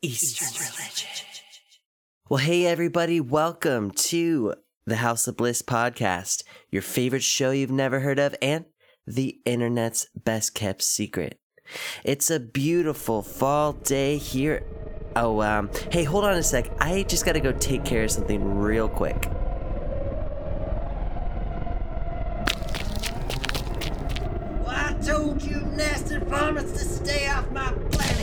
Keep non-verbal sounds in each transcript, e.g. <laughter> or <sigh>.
Eastern religion. Well, hey, everybody, welcome to the House of Bliss podcast, your favorite show you've never heard of, and the internet's best kept secret. It's a beautiful fall day here. Oh, um, hey, hold on a sec. I just gotta go take care of something real quick. Well, I told you nasty varmints to stay off my planet.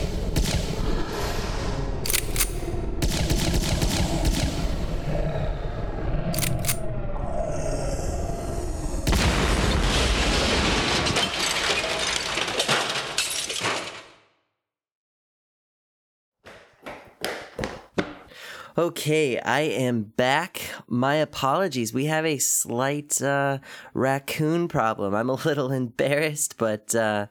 Okay, I am back. My apologies. We have a slight uh, raccoon problem. I'm a <laughs> little embarrassed, but uh,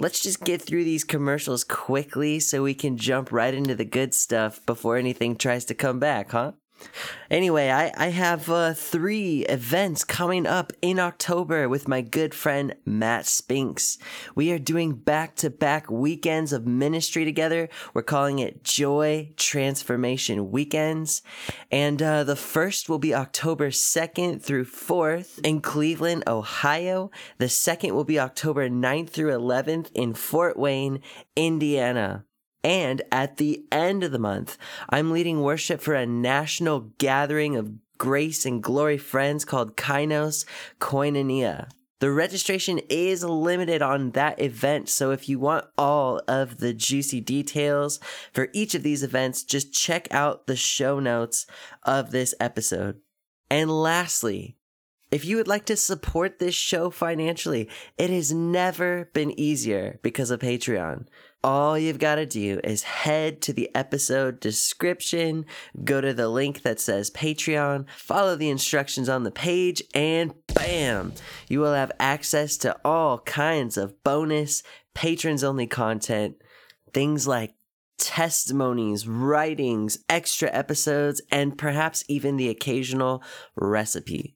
let's just get through these commercials quickly so we can jump right into the good stuff before anything tries to come back, huh? Anyway, I, I have uh, three events coming up in October with my good friend Matt Spinks. We are doing back to back weekends of ministry together. We're calling it Joy Transformation Weekends. And uh, the first will be October 2nd through 4th in Cleveland, Ohio. The second will be October 9th through 11th in Fort Wayne, Indiana. And at the end of the month, I'm leading worship for a national gathering of grace and glory friends called Kainos Koinonia. The registration is limited on that event, so if you want all of the juicy details for each of these events, just check out the show notes of this episode. And lastly, if you would like to support this show financially, it has never been easier because of Patreon all you've got to do is head to the episode description, go to the link that says Patreon, follow the instructions on the page, and bam! You will have access to all kinds of bonus, patrons only content. Things like testimonies, writings, extra episodes, and perhaps even the occasional recipe.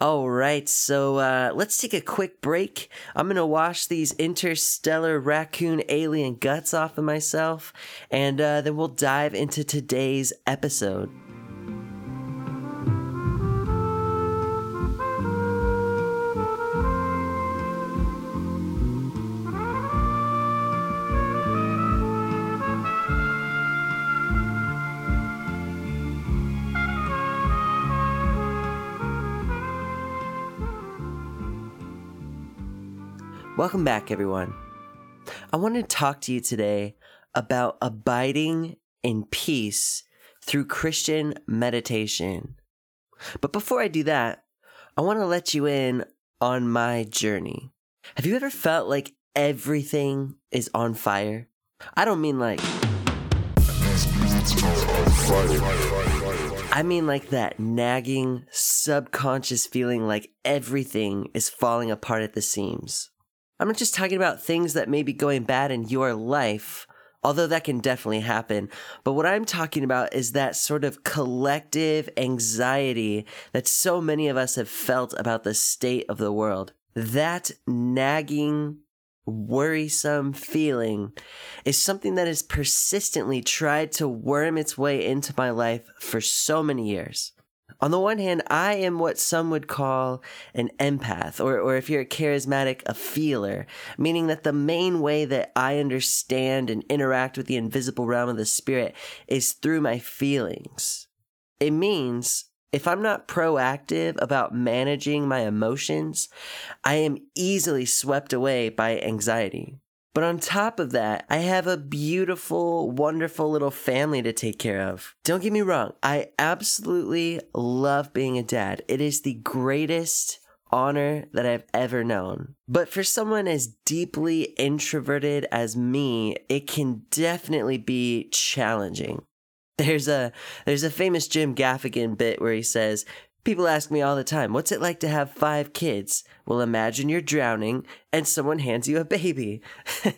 All right, so uh, let's take a quick break. I'm gonna wash these interstellar raccoon alien guts off of myself, and uh, then we'll dive into today's episode. Welcome back, everyone. I want to talk to you today about abiding in peace through Christian meditation. But before I do that, I want to let you in on my journey. Have you ever felt like everything is on fire? I don't mean like. I mean like that nagging, subconscious feeling like everything is falling apart at the seams. I'm not just talking about things that may be going bad in your life, although that can definitely happen. But what I'm talking about is that sort of collective anxiety that so many of us have felt about the state of the world. That nagging, worrisome feeling is something that has persistently tried to worm its way into my life for so many years. On the one hand, I am what some would call an empath, or, or if you're a charismatic, a feeler, meaning that the main way that I understand and interact with the invisible realm of the spirit is through my feelings. It means if I'm not proactive about managing my emotions, I am easily swept away by anxiety. But on top of that, I have a beautiful, wonderful little family to take care of. Don't get me wrong, I absolutely love being a dad. It is the greatest honor that I've ever known. But for someone as deeply introverted as me, it can definitely be challenging. There's a there's a famous Jim Gaffigan bit where he says, People ask me all the time, what's it like to have five kids? Well, imagine you're drowning and someone hands you a baby. <laughs>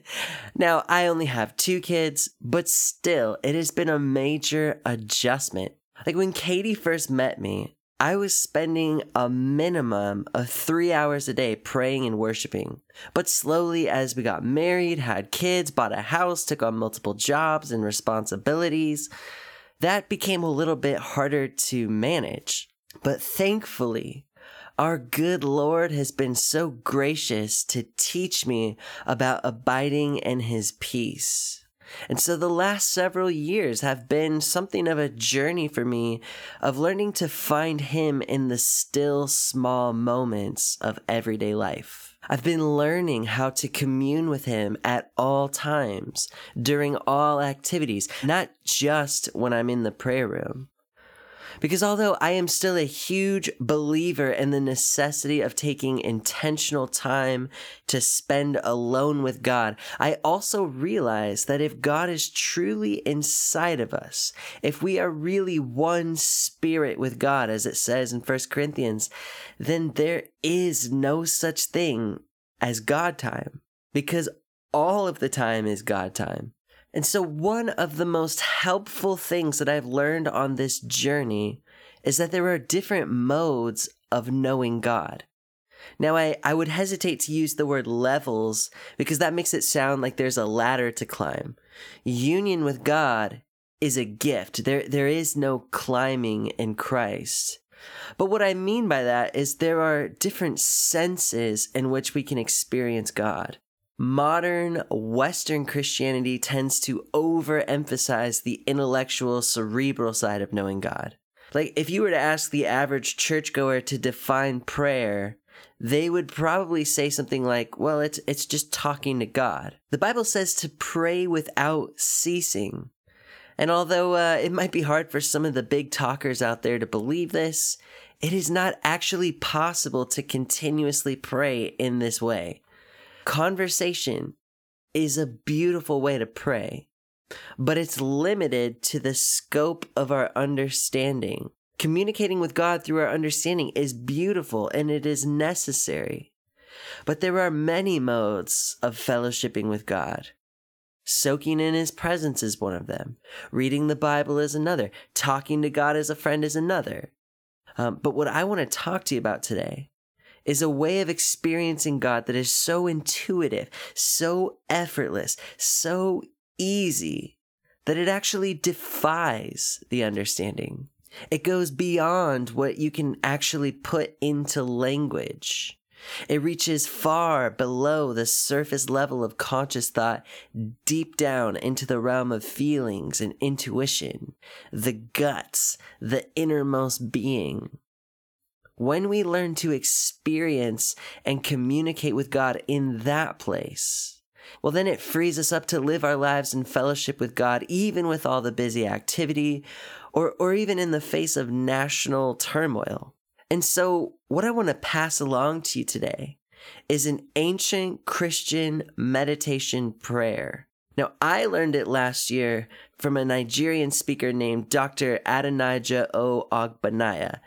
now, I only have two kids, but still, it has been a major adjustment. Like when Katie first met me, I was spending a minimum of three hours a day praying and worshiping. But slowly, as we got married, had kids, bought a house, took on multiple jobs and responsibilities, that became a little bit harder to manage. But thankfully, our good Lord has been so gracious to teach me about abiding in his peace. And so the last several years have been something of a journey for me of learning to find him in the still small moments of everyday life. I've been learning how to commune with him at all times during all activities, not just when I'm in the prayer room. Because although I am still a huge believer in the necessity of taking intentional time to spend alone with God, I also realize that if God is truly inside of us, if we are really one spirit with God, as it says in 1 Corinthians, then there is no such thing as God time because all of the time is God time. And so, one of the most helpful things that I've learned on this journey is that there are different modes of knowing God. Now, I, I would hesitate to use the word levels because that makes it sound like there's a ladder to climb. Union with God is a gift. There, there is no climbing in Christ. But what I mean by that is there are different senses in which we can experience God. Modern Western Christianity tends to overemphasize the intellectual, cerebral side of knowing God. Like, if you were to ask the average churchgoer to define prayer, they would probably say something like, well, it's, it's just talking to God. The Bible says to pray without ceasing. And although uh, it might be hard for some of the big talkers out there to believe this, it is not actually possible to continuously pray in this way. Conversation is a beautiful way to pray, but it's limited to the scope of our understanding. Communicating with God through our understanding is beautiful and it is necessary. But there are many modes of fellowshipping with God. Soaking in his presence is one of them. Reading the Bible is another. Talking to God as a friend is another. Um, but what I want to talk to you about today is a way of experiencing God that is so intuitive, so effortless, so easy that it actually defies the understanding. It goes beyond what you can actually put into language. It reaches far below the surface level of conscious thought, deep down into the realm of feelings and intuition, the guts, the innermost being when we learn to experience and communicate with God in that place, well, then it frees us up to live our lives in fellowship with God, even with all the busy activity or, or even in the face of national turmoil. And so, what I want to pass along to you today is an ancient Christian meditation prayer. Now, I learned it last year from a Nigerian speaker named Dr. Adonijah O. Ogbonnaya.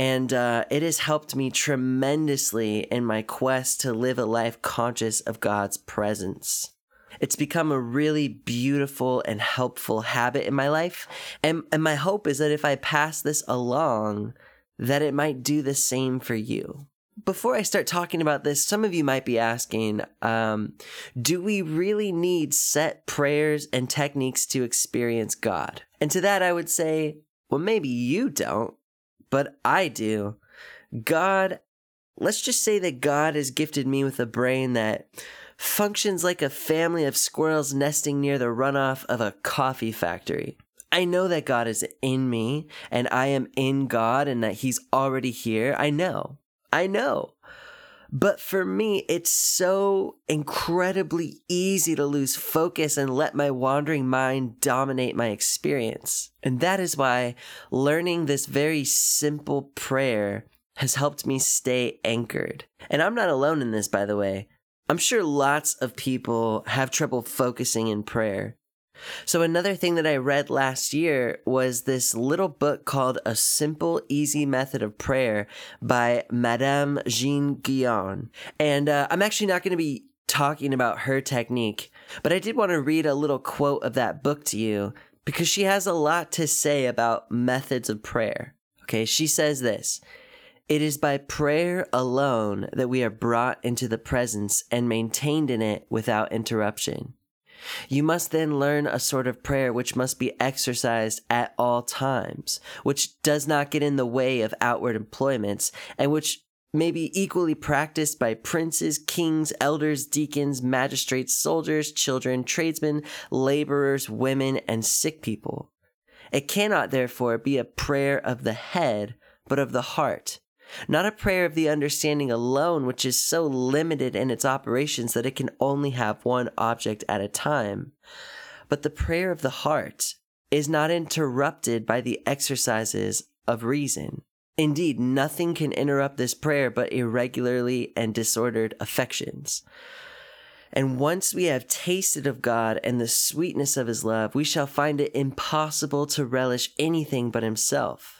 And uh, it has helped me tremendously in my quest to live a life conscious of God's presence. It's become a really beautiful and helpful habit in my life. And, and my hope is that if I pass this along, that it might do the same for you. Before I start talking about this, some of you might be asking, um, do we really need set prayers and techniques to experience God? And to that, I would say, well, maybe you don't, but I do. God, let's just say that God has gifted me with a brain that functions like a family of squirrels nesting near the runoff of a coffee factory. I know that God is in me and I am in God and that He's already here. I know. I know. But for me, it's so incredibly easy to lose focus and let my wandering mind dominate my experience. And that is why learning this very simple prayer has helped me stay anchored. And I'm not alone in this, by the way. I'm sure lots of people have trouble focusing in prayer. So, another thing that I read last year was this little book called A Simple, Easy Method of Prayer by Madame Jean Guyon. And uh, I'm actually not going to be talking about her technique, but I did want to read a little quote of that book to you because she has a lot to say about methods of prayer. Okay, she says this It is by prayer alone that we are brought into the presence and maintained in it without interruption. You must then learn a sort of prayer which must be exercised at all times, which does not get in the way of outward employments, and which may be equally practiced by princes, kings, elders, deacons, magistrates, soldiers, children, tradesmen, laborers, women, and sick people. It cannot, therefore, be a prayer of the head, but of the heart. Not a prayer of the understanding alone, which is so limited in its operations that it can only have one object at a time. But the prayer of the heart is not interrupted by the exercises of reason. Indeed, nothing can interrupt this prayer but irregularly and disordered affections. And once we have tasted of God and the sweetness of his love, we shall find it impossible to relish anything but himself.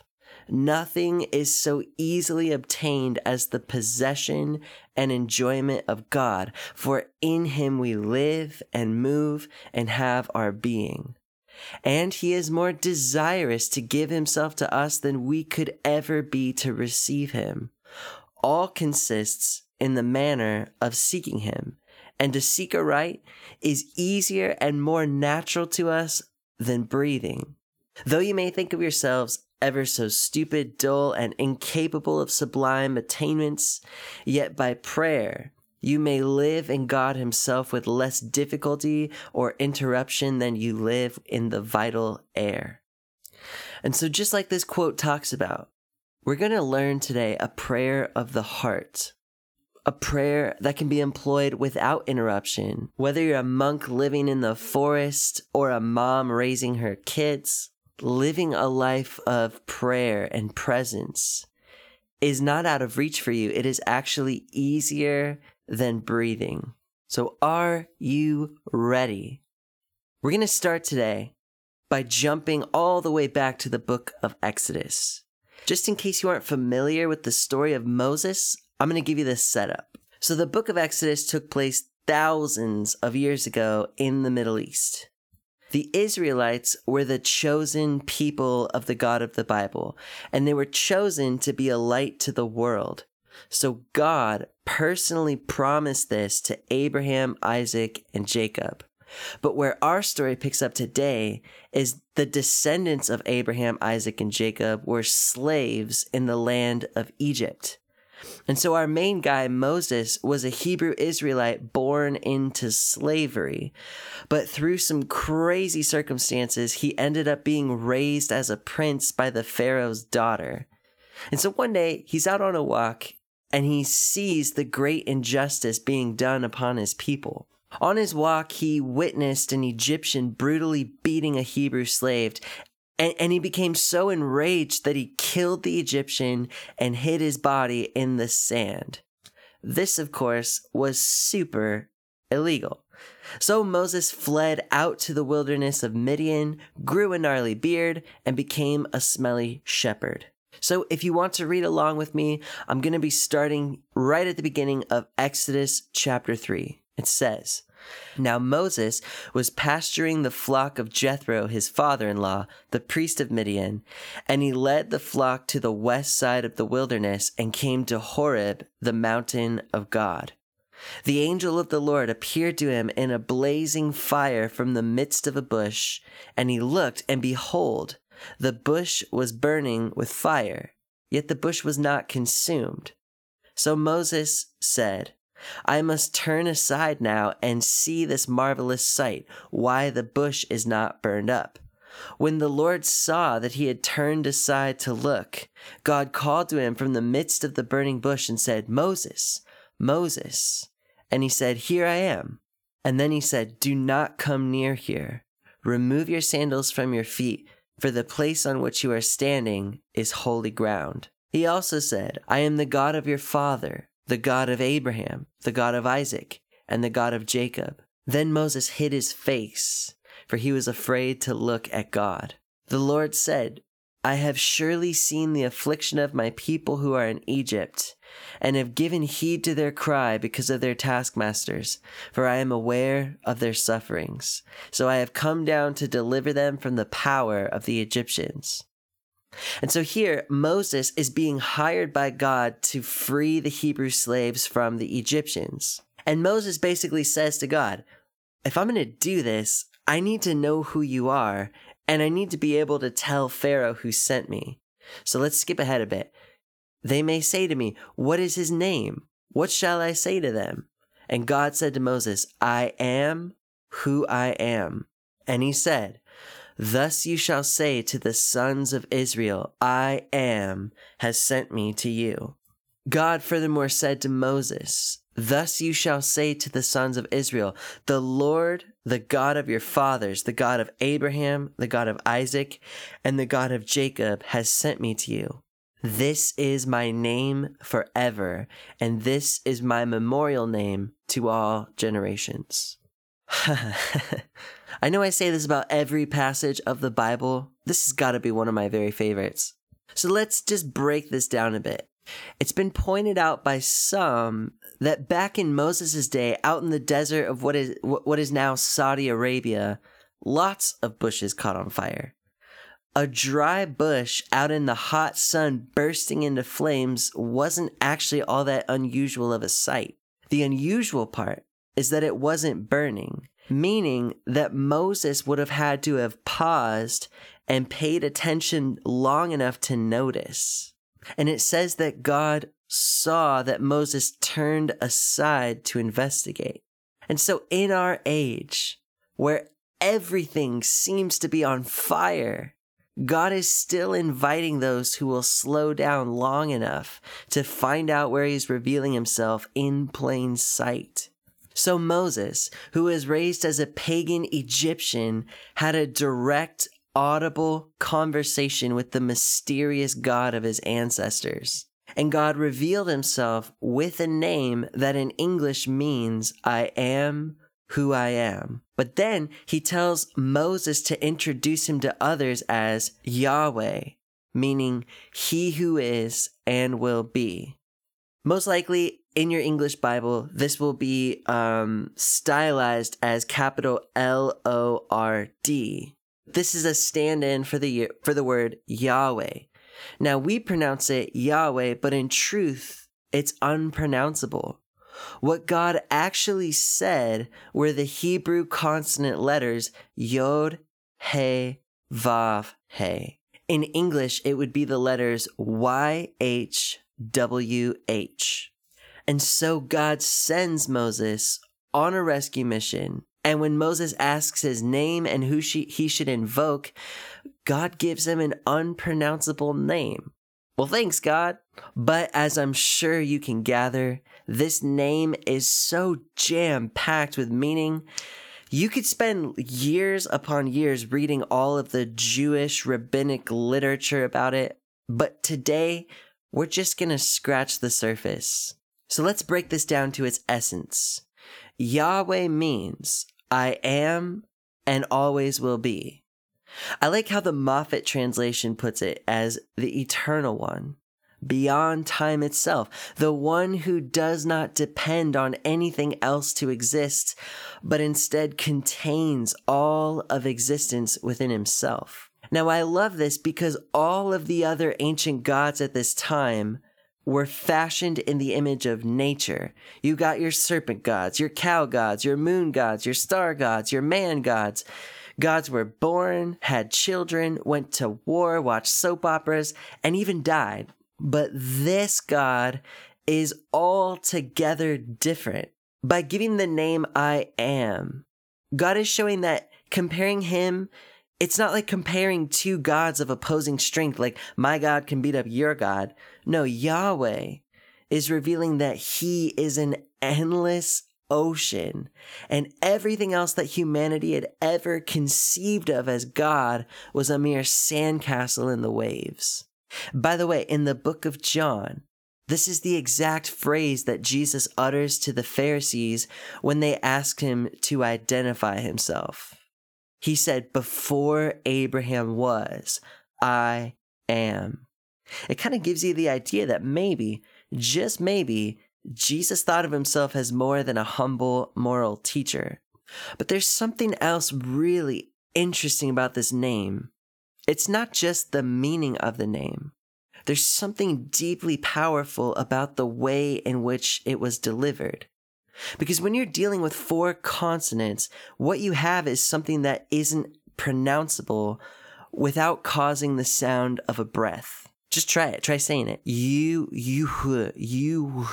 Nothing is so easily obtained as the possession and enjoyment of God, for in him we live and move and have our being. And he is more desirous to give himself to us than we could ever be to receive him. All consists in the manner of seeking him and to seek aright is easier and more natural to us than breathing. Though you may think of yourselves ever so stupid, dull, and incapable of sublime attainments, yet by prayer you may live in God Himself with less difficulty or interruption than you live in the vital air. And so, just like this quote talks about, we're going to learn today a prayer of the heart a prayer that can be employed without interruption. Whether you're a monk living in the forest or a mom raising her kids, living a life of prayer and presence is not out of reach for you. It is actually easier than breathing. So, are you ready? We're going to start today by jumping all the way back to the book of Exodus. Just in case you aren't familiar with the story of Moses, I'm going to give you this setup. So, the book of Exodus took place thousands of years ago in the Middle East. The Israelites were the chosen people of the God of the Bible, and they were chosen to be a light to the world. So, God personally promised this to Abraham, Isaac, and Jacob. But where our story picks up today is the descendants of Abraham, Isaac, and Jacob were slaves in the land of Egypt. And so our main guy, Moses, was a Hebrew Israelite born into slavery. But through some crazy circumstances, he ended up being raised as a prince by the Pharaoh's daughter. And so one day he's out on a walk and he sees the great injustice being done upon his people. On his walk, he witnessed an Egyptian brutally beating a Hebrew slave, and, and he became so enraged that he killed the Egyptian and hid his body in the sand. This, of course, was super illegal. So Moses fled out to the wilderness of Midian, grew a gnarly beard, and became a smelly shepherd. So if you want to read along with me, I'm going to be starting right at the beginning of Exodus chapter 3. It says, now Moses was pasturing the flock of Jethro, his father in law, the priest of Midian, and he led the flock to the west side of the wilderness and came to Horeb, the mountain of God. The angel of the Lord appeared to him in a blazing fire from the midst of a bush, and he looked, and behold, the bush was burning with fire, yet the bush was not consumed. So Moses said, I must turn aside now and see this marvelous sight, why the bush is not burned up. When the Lord saw that he had turned aside to look, God called to him from the midst of the burning bush and said, Moses, Moses. And he said, Here I am. And then he said, Do not come near here. Remove your sandals from your feet, for the place on which you are standing is holy ground. He also said, I am the God of your father the God of Abraham, the God of Isaac, and the God of Jacob. Then Moses hid his face, for he was afraid to look at God. The Lord said, I have surely seen the affliction of my people who are in Egypt, and have given heed to their cry because of their taskmasters, for I am aware of their sufferings. So I have come down to deliver them from the power of the Egyptians. And so here, Moses is being hired by God to free the Hebrew slaves from the Egyptians. And Moses basically says to God, if I'm going to do this, I need to know who you are, and I need to be able to tell Pharaoh who sent me. So let's skip ahead a bit. They may say to me, What is his name? What shall I say to them? And God said to Moses, I am who I am. And he said, Thus you shall say to the sons of Israel, I am has sent me to you. God furthermore said to Moses, Thus you shall say to the sons of Israel, The Lord, the God of your fathers, the God of Abraham, the God of Isaac, and the God of Jacob, has sent me to you. This is my name forever, and this is my memorial name to all generations. <laughs> I know I say this about every passage of the Bible. This has got to be one of my very favorites. So let's just break this down a bit. It's been pointed out by some that back in Moses' day, out in the desert of what is what is now Saudi Arabia, lots of bushes caught on fire. A dry bush out in the hot sun bursting into flames wasn't actually all that unusual of a sight. The unusual part is that it wasn't burning, meaning that Moses would have had to have paused and paid attention long enough to notice. And it says that God saw that Moses turned aside to investigate. And so, in our age, where everything seems to be on fire, God is still inviting those who will slow down long enough to find out where He's revealing Himself in plain sight. So Moses, who was raised as a pagan Egyptian, had a direct, audible conversation with the mysterious God of his ancestors. And God revealed himself with a name that in English means, I am who I am. But then he tells Moses to introduce him to others as Yahweh, meaning he who is and will be. Most likely in your English Bible, this will be um, stylized as capital L O R D. This is a stand-in for the for the word Yahweh. Now we pronounce it Yahweh, but in truth, it's unpronounceable. What God actually said were the Hebrew consonant letters Yod, He, Vav, He. In English, it would be the letters Y, H, W, H. And so God sends Moses on a rescue mission. And when Moses asks his name and who she, he should invoke, God gives him an unpronounceable name. Well, thanks, God. But as I'm sure you can gather, this name is so jam packed with meaning. You could spend years upon years reading all of the Jewish rabbinic literature about it, but today we're just gonna scratch the surface. So let's break this down to its essence. Yahweh means I am and always will be. I like how the Moffatt translation puts it as the eternal one, beyond time itself, the one who does not depend on anything else to exist, but instead contains all of existence within himself. Now, I love this because all of the other ancient gods at this time were fashioned in the image of nature. You got your serpent gods, your cow gods, your moon gods, your star gods, your man gods. Gods were born, had children, went to war, watched soap operas, and even died. But this God is altogether different. By giving the name I am, God is showing that comparing him, it's not like comparing two gods of opposing strength, like my God can beat up your God. No, Yahweh is revealing that he is an endless, ocean and everything else that humanity had ever conceived of as God was a mere sandcastle in the waves. By the way, in the book of John, this is the exact phrase that Jesus utters to the Pharisees when they asked him to identify himself. He said, Before Abraham was, I am. It kind of gives you the idea that maybe, just maybe, Jesus thought of himself as more than a humble moral teacher. But there's something else really interesting about this name. It's not just the meaning of the name. There's something deeply powerful about the way in which it was delivered. Because when you're dealing with four consonants, what you have is something that isn't pronounceable without causing the sound of a breath. Just try it. Try saying it. You, you, you,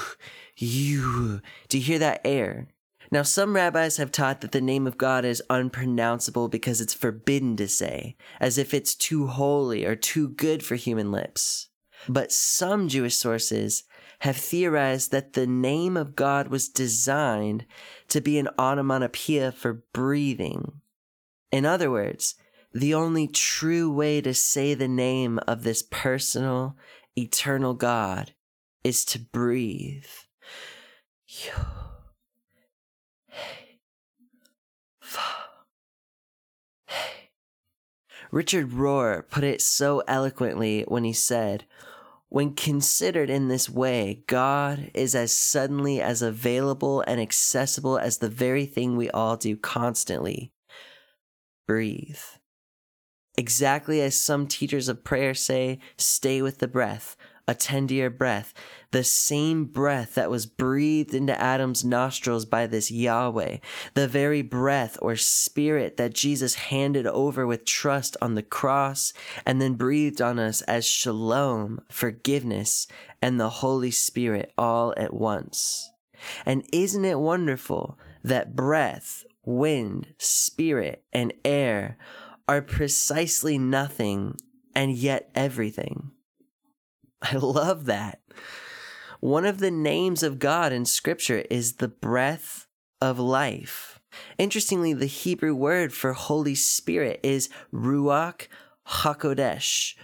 you. Do you hear that air? Now, some rabbis have taught that the name of God is unpronounceable because it's forbidden to say, as if it's too holy or too good for human lips. But some Jewish sources have theorized that the name of God was designed to be an onomatopoeia for breathing. In other words, the only true way to say the name of this personal, eternal God is to breathe. Richard Rohr put it so eloquently when he said, When considered in this way, God is as suddenly as available and accessible as the very thing we all do constantly breathe. Exactly as some teachers of prayer say, stay with the breath, attend to your breath. The same breath that was breathed into Adam's nostrils by this Yahweh, the very breath or spirit that Jesus handed over with trust on the cross and then breathed on us as shalom, forgiveness, and the Holy Spirit all at once. And isn't it wonderful that breath, wind, spirit, and air are precisely nothing and yet everything. I love that. One of the names of God in Scripture is the breath of life. Interestingly, the Hebrew word for Holy Spirit is Ruach HaKodesh.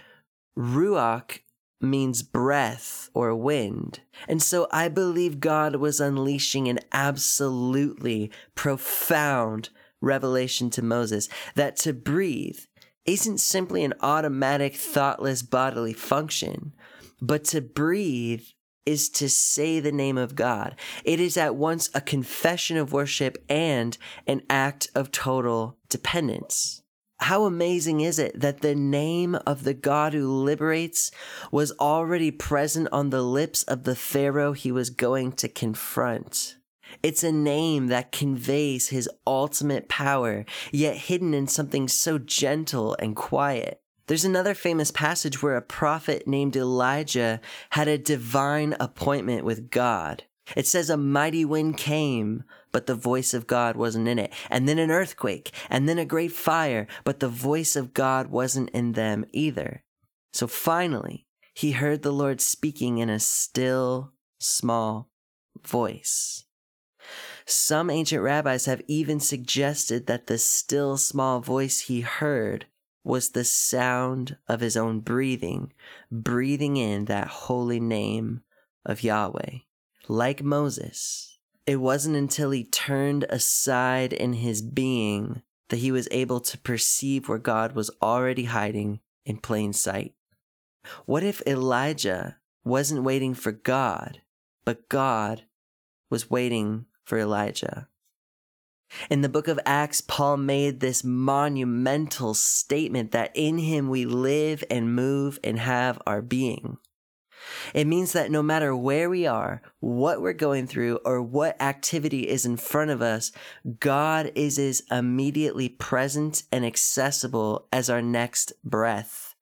Ruach means breath or wind. And so I believe God was unleashing an absolutely profound revelation to Moses that to breathe isn't simply an automatic, thoughtless bodily function, but to breathe is to say the name of God. It is at once a confession of worship and an act of total dependence. How amazing is it that the name of the God who liberates was already present on the lips of the Pharaoh he was going to confront? It's a name that conveys his ultimate power, yet hidden in something so gentle and quiet. There's another famous passage where a prophet named Elijah had a divine appointment with God. It says a mighty wind came, but the voice of God wasn't in it. And then an earthquake, and then a great fire, but the voice of God wasn't in them either. So finally, he heard the Lord speaking in a still, small voice. Some ancient rabbis have even suggested that the still small voice he heard was the sound of his own breathing, breathing in that holy name of Yahweh. Like Moses, it wasn't until he turned aside in his being that he was able to perceive where God was already hiding in plain sight. What if Elijah wasn't waiting for God, but God was waiting for Elijah. In the book of Acts, Paul made this monumental statement that in him we live and move and have our being. It means that no matter where we are, what we're going through, or what activity is in front of us, God is as immediately present and accessible as our next breath.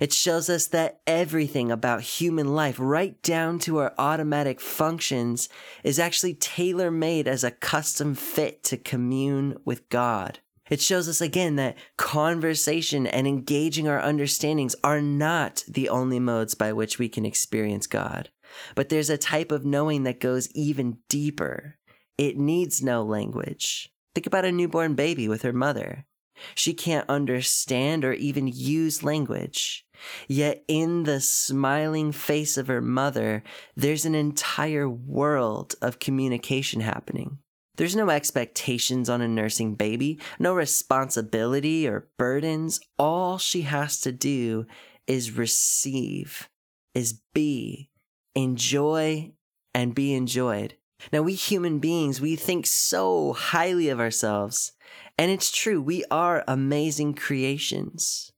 It shows us that everything about human life, right down to our automatic functions, is actually tailor made as a custom fit to commune with God. It shows us again that conversation and engaging our understandings are not the only modes by which we can experience God. But there's a type of knowing that goes even deeper. It needs no language. Think about a newborn baby with her mother. She can't understand or even use language. Yet in the smiling face of her mother, there's an entire world of communication happening. There's no expectations on a nursing baby, no responsibility or burdens. All she has to do is receive, is be, enjoy, and be enjoyed. Now, we human beings, we think so highly of ourselves. And it's true, we are amazing creations.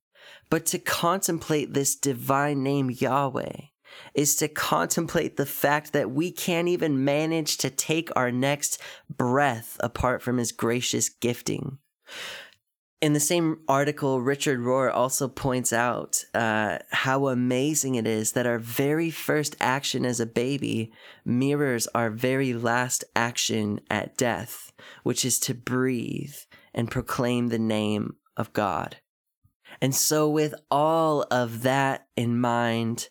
but to contemplate this divine name Yahweh is to contemplate the fact that we can't even manage to take our next breath apart from his gracious gifting. In the same article, Richard Rohr also points out uh, how amazing it is that our very first action as a baby mirrors our very last action at death, which is to breathe and proclaim the name of God. And so, with all of that in mind,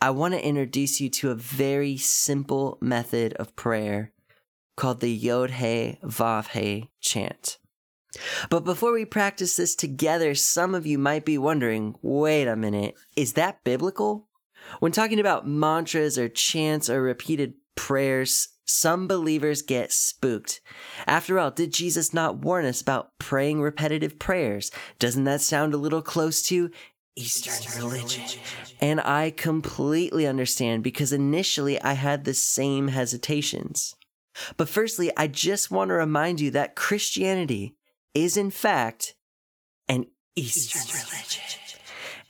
I want to introduce you to a very simple method of prayer called the Yod He Vav He chant. But before we practice this together, some of you might be wondering wait a minute, is that biblical? When talking about mantras or chants or repeated prayers, some believers get spooked. After all, did Jesus not warn us about praying repetitive prayers? Doesn't that sound a little close to Eastern religion? And I completely understand because initially I had the same hesitations. But firstly, I just want to remind you that Christianity is in fact an Eastern religion.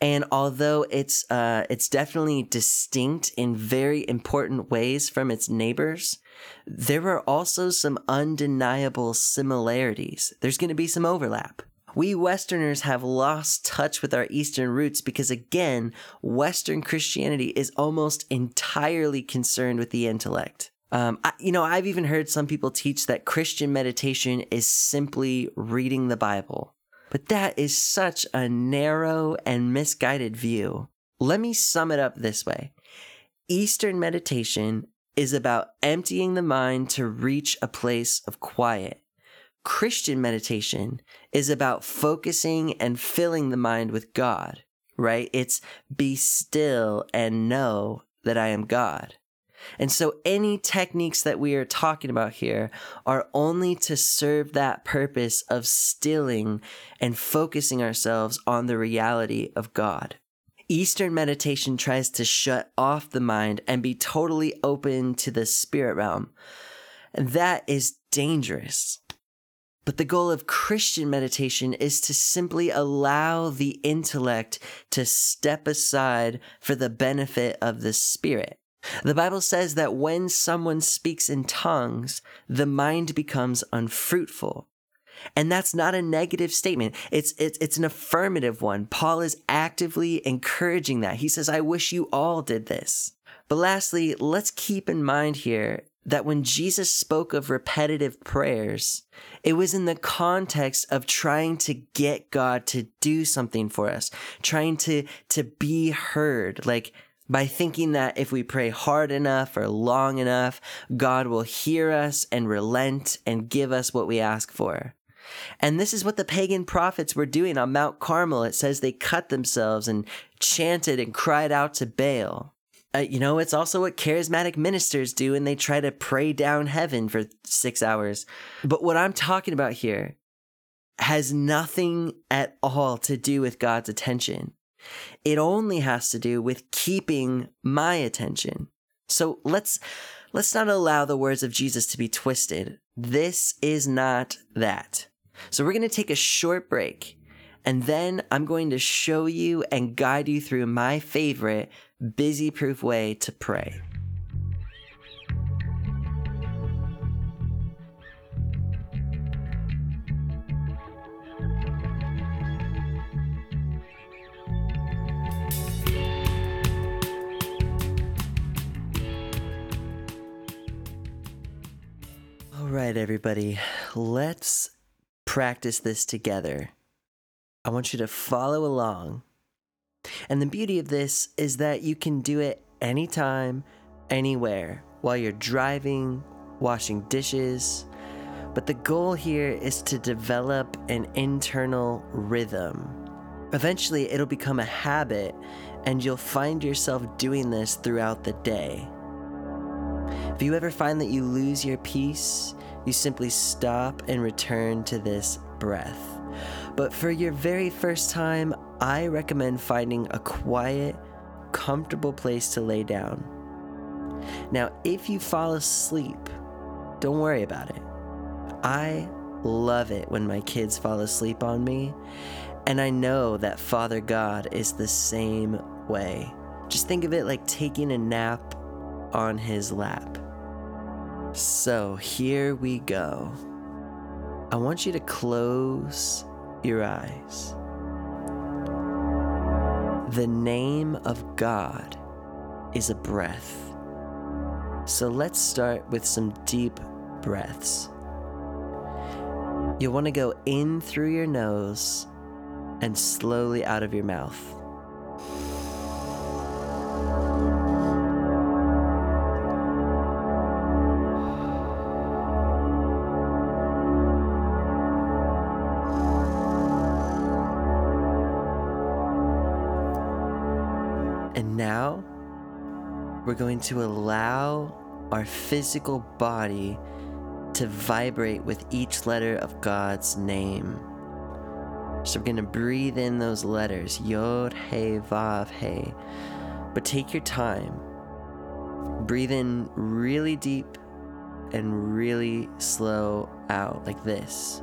And although it's uh, it's definitely distinct in very important ways from its neighbors, there are also some undeniable similarities. There's going to be some overlap. We Westerners have lost touch with our Eastern roots because, again, Western Christianity is almost entirely concerned with the intellect. Um, I, you know, I've even heard some people teach that Christian meditation is simply reading the Bible. But that is such a narrow and misguided view. Let me sum it up this way Eastern meditation is about emptying the mind to reach a place of quiet. Christian meditation is about focusing and filling the mind with God, right? It's be still and know that I am God. And so any techniques that we are talking about here are only to serve that purpose of stilling and focusing ourselves on the reality of God. Eastern meditation tries to shut off the mind and be totally open to the spirit realm. And that is dangerous. But the goal of Christian meditation is to simply allow the intellect to step aside for the benefit of the spirit. The Bible says that when someone speaks in tongues, the mind becomes unfruitful. And that's not a negative statement. It's, it's, it's an affirmative one. Paul is actively encouraging that. He says, I wish you all did this. But lastly, let's keep in mind here that when Jesus spoke of repetitive prayers, it was in the context of trying to get God to do something for us, trying to, to be heard. Like, by thinking that if we pray hard enough or long enough, God will hear us and relent and give us what we ask for. And this is what the pagan prophets were doing on Mount Carmel. It says they cut themselves and chanted and cried out to Baal. Uh, you know, it's also what charismatic ministers do, and they try to pray down heaven for six hours. But what I'm talking about here has nothing at all to do with God's attention. It only has to do with keeping my attention. So let's let's not allow the words of Jesus to be twisted. This is not that. So we're going to take a short break and then I'm going to show you and guide you through my favorite busy proof way to pray. Right, everybody, let's practice this together. I want you to follow along. And the beauty of this is that you can do it anytime, anywhere, while you're driving, washing dishes. But the goal here is to develop an internal rhythm. Eventually, it'll become a habit, and you'll find yourself doing this throughout the day. If you ever find that you lose your peace, you simply stop and return to this breath. But for your very first time, I recommend finding a quiet, comfortable place to lay down. Now, if you fall asleep, don't worry about it. I love it when my kids fall asleep on me, And I know that Father God is the same way. Just think of it like taking a nap on his lap. So here we go. I want you to close your eyes. The name of God is a breath. So let's start with some deep breaths. You'll want to go in through your nose and slowly out of your mouth. We're going to allow our physical body to vibrate with each letter of God's name. So we're going to breathe in those letters Yod, He, Vav, He. But take your time. Breathe in really deep and really slow out, like this.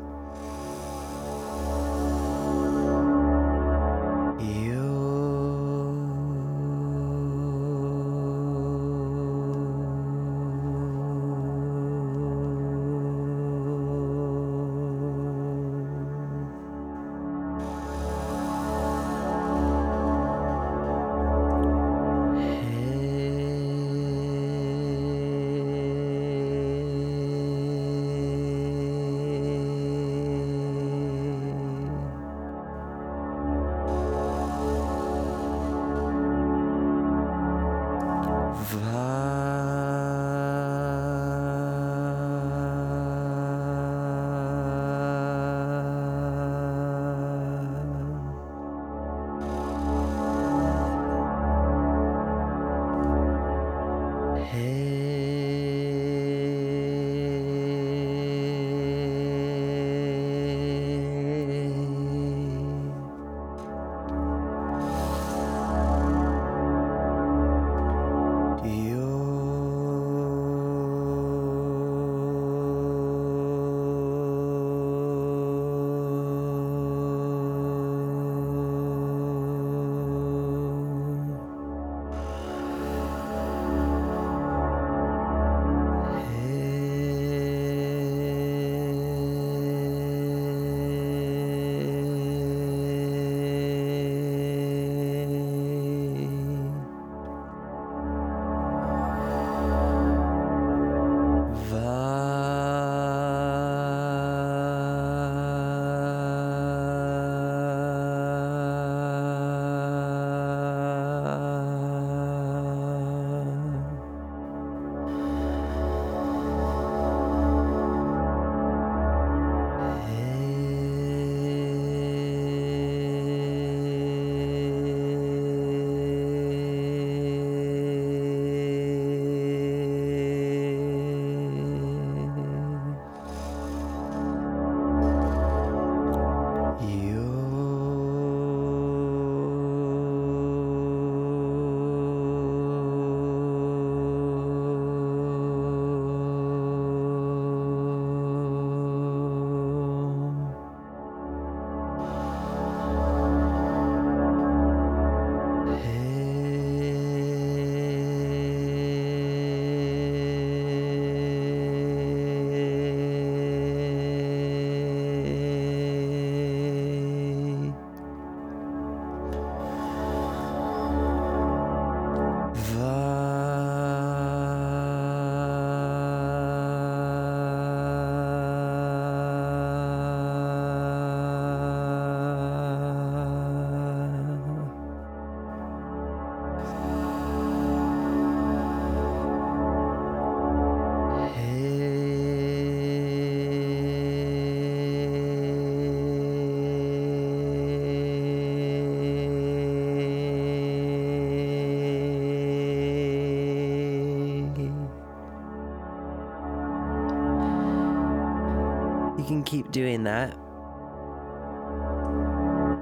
Can keep doing that.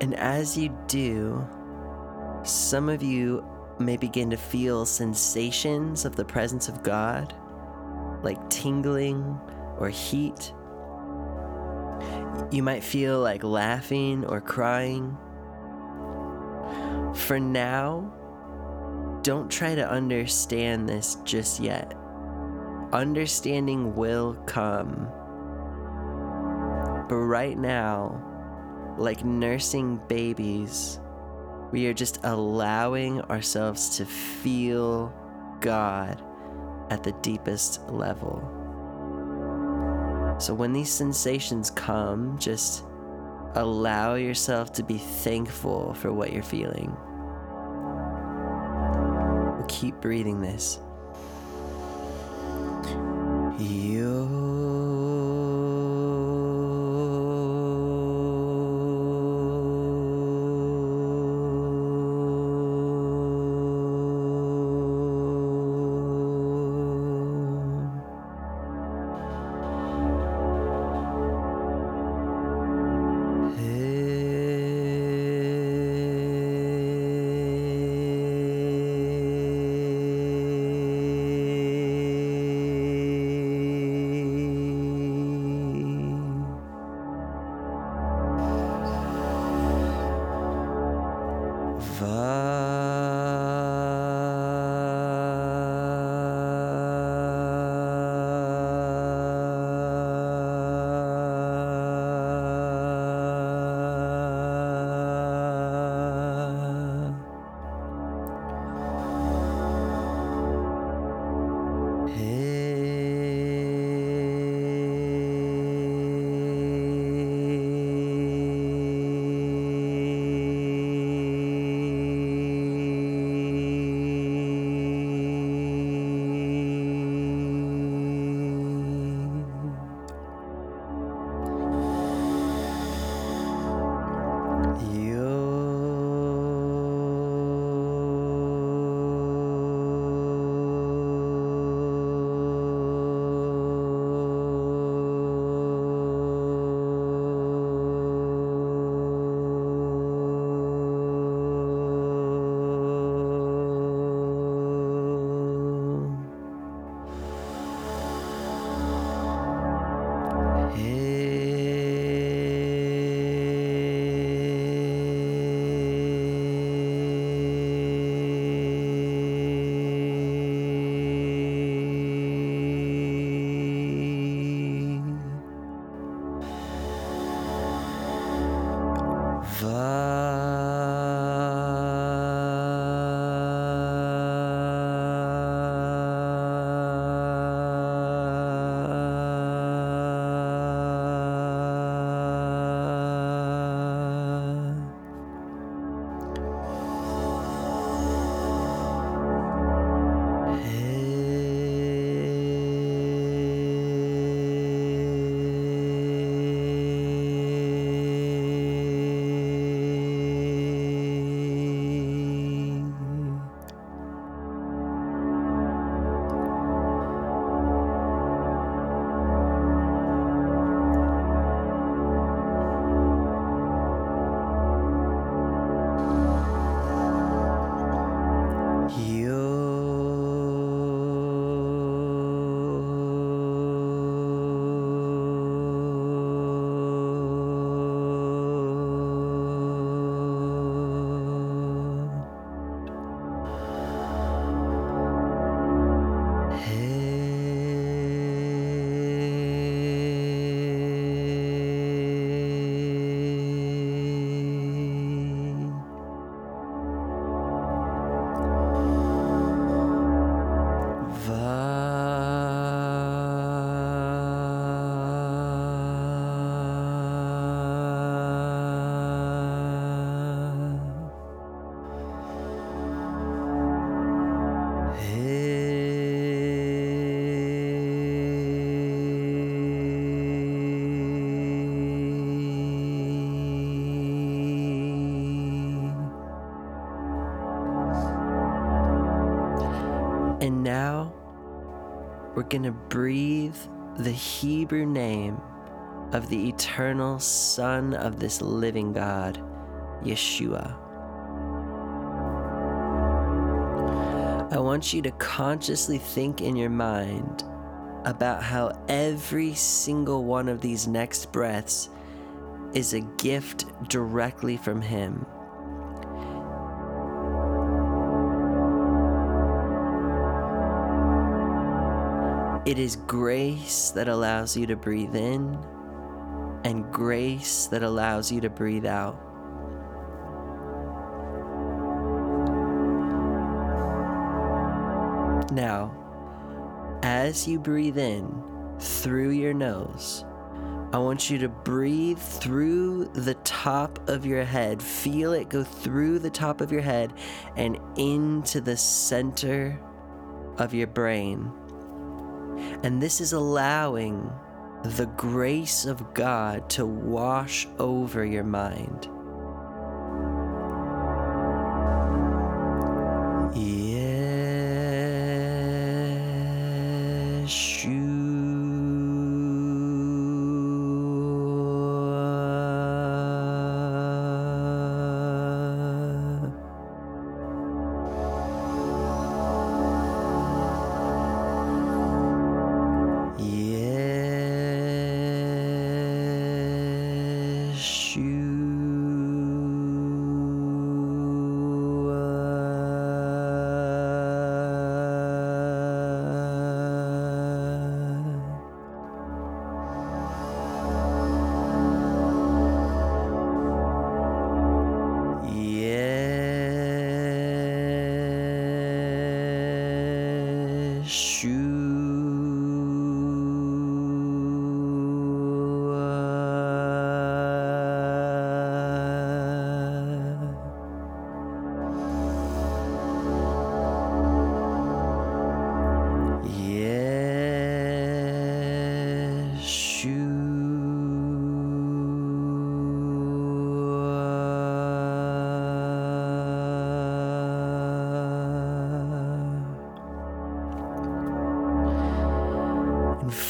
And as you do, some of you may begin to feel sensations of the presence of God, like tingling or heat. You might feel like laughing or crying. For now, don't try to understand this just yet. Understanding will come. But right now, like nursing babies, we are just allowing ourselves to feel God at the deepest level. So when these sensations come, just allow yourself to be thankful for what you're feeling. Keep breathing this. And going to breathe the Hebrew name of the eternal Son of this living God, Yeshua. I want you to consciously think in your mind about how every single one of these next breaths is a gift directly from Him. It is grace that allows you to breathe in and grace that allows you to breathe out. Now, as you breathe in through your nose, I want you to breathe through the top of your head. Feel it go through the top of your head and into the center of your brain. And this is allowing the grace of God to wash over your mind.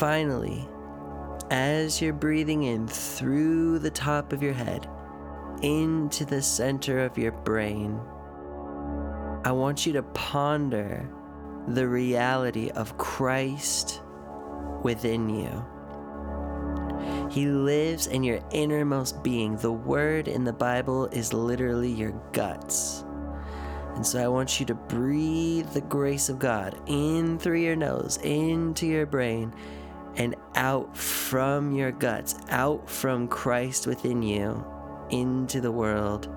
Finally, as you're breathing in through the top of your head into the center of your brain, I want you to ponder the reality of Christ within you. He lives in your innermost being. The word in the Bible is literally your guts. And so I want you to breathe the grace of God in through your nose, into your brain, out from your guts, out from Christ within you, into the world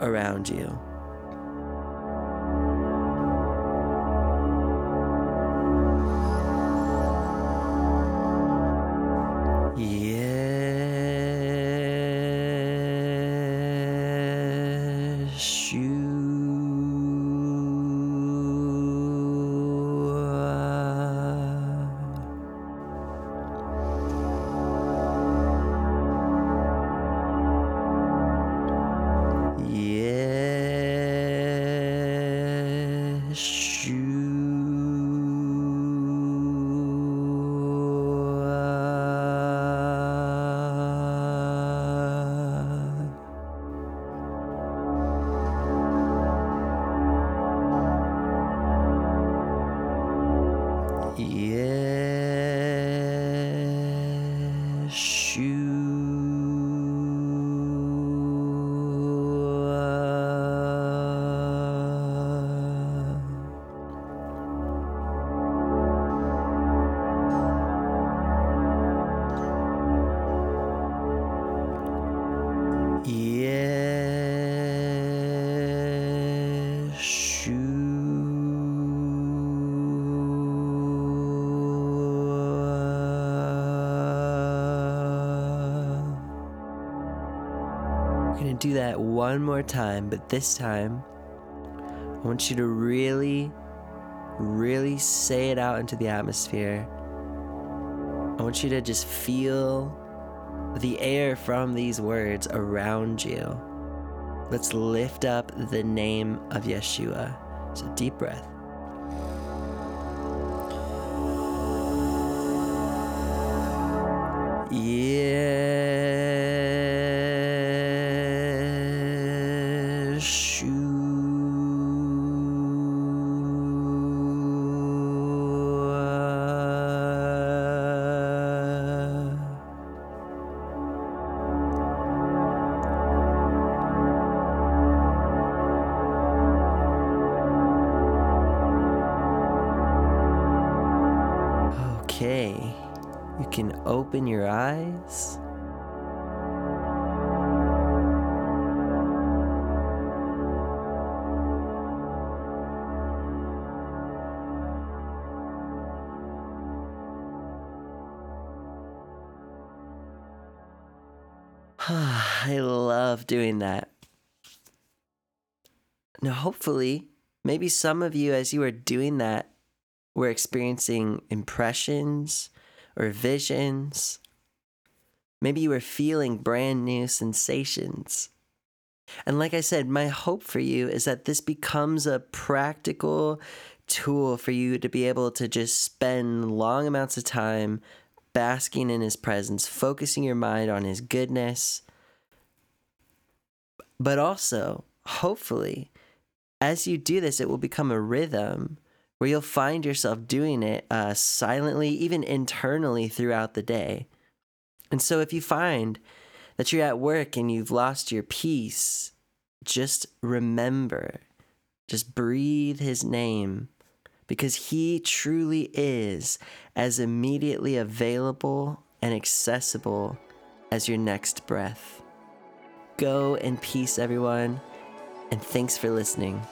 around you. do that one more time, but this time, I want you to really, really say it out into the atmosphere. I want you to just feel the air from these words around you. Let's lift up the name of Yeshua. So, deep breath. Yeah. Can open your eyes. <sighs> I love doing that. Now, hopefully, maybe some of you, as you are doing that, were experiencing impressions or visions. Maybe you were feeling brand new sensations. And like I said, my hope for you is that this becomes a practical tool for you to be able to just spend long amounts of time basking in his presence, focusing your mind on his goodness. But also, hopefully, as you do this, it will become a rhythm where you'll find yourself doing it uh, silently, even internally throughout the day. And so, if you find that you're at work and you've lost your peace, just remember, just breathe his name because he truly is as immediately available and accessible as your next breath. Go in peace, everyone, and thanks for listening.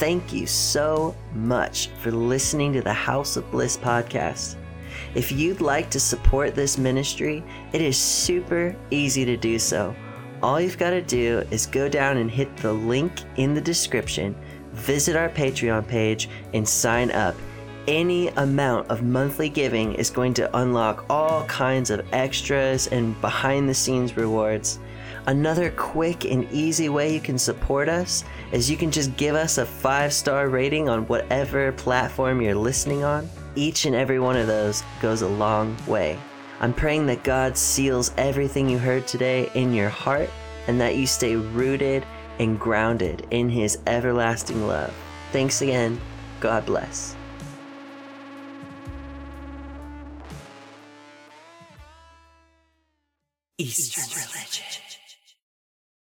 Thank you so much for listening to the House of Bliss podcast. If you'd like to support this ministry, it is super easy to do so. All you've got to do is go down and hit the link in the description, visit our Patreon page, and sign up. Any amount of monthly giving is going to unlock all kinds of extras and behind the scenes rewards. Another quick and easy way you can support us is you can just give us a five star rating on whatever platform you're listening on. Each and every one of those goes a long way. I'm praying that God seals everything you heard today in your heart and that you stay rooted and grounded in His everlasting love. Thanks again. God bless. Eastern religion.